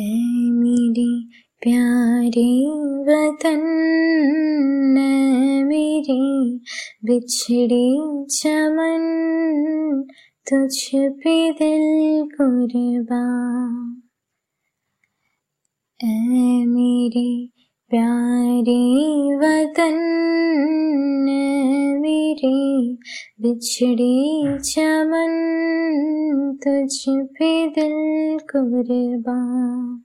اے میری پیاری وطن اے میری بچھڑی چمن تجھ پہ دل قربان اے میری پیاری وطن بچھڑی چمن تجھ پہ دل قربان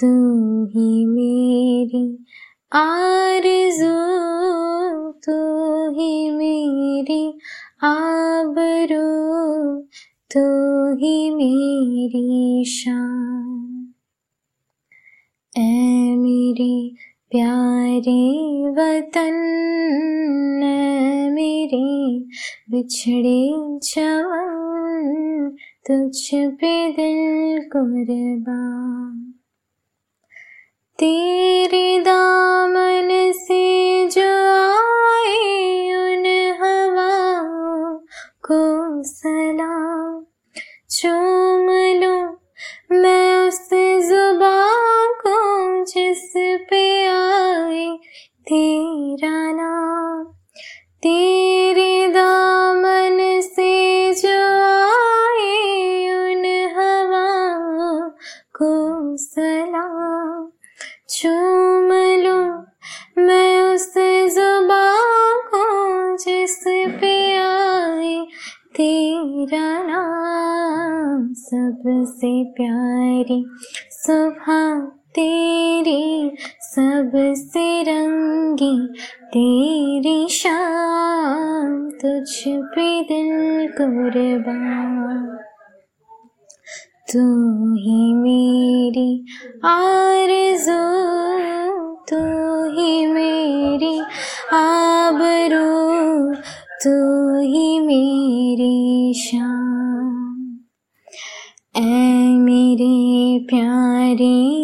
تو ہی میری آرزو، تو ہی میری آبرو، تو ہی میری شان۔ اے میری پیاری وطن اے میری، بچھڑی تجھ پہ دل قربان۔ تیرے دامن سے جو آئے ان ہواؤں کو سلام۔ تیرا نام تیرے دامن سے جو آئے ان ہواؤں کو سلام چوم لوں میں اس زبان کو جس پہ آئے تیرا نام سب سے پیاری صبح تیری سب سے رنگی تیری شان تجھ پہ دل قربان۔ تو ہی میری آرزو تو ہی میری آبرو، تو ہی میری شان۔ اے میری پیاری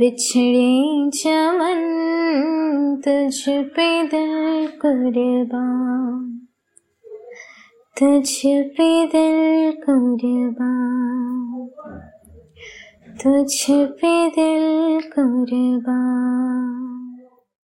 بچھڑے چمن تجھ پہ دل قربان تجھ پہ دل قربان تجھ پہ دل قربان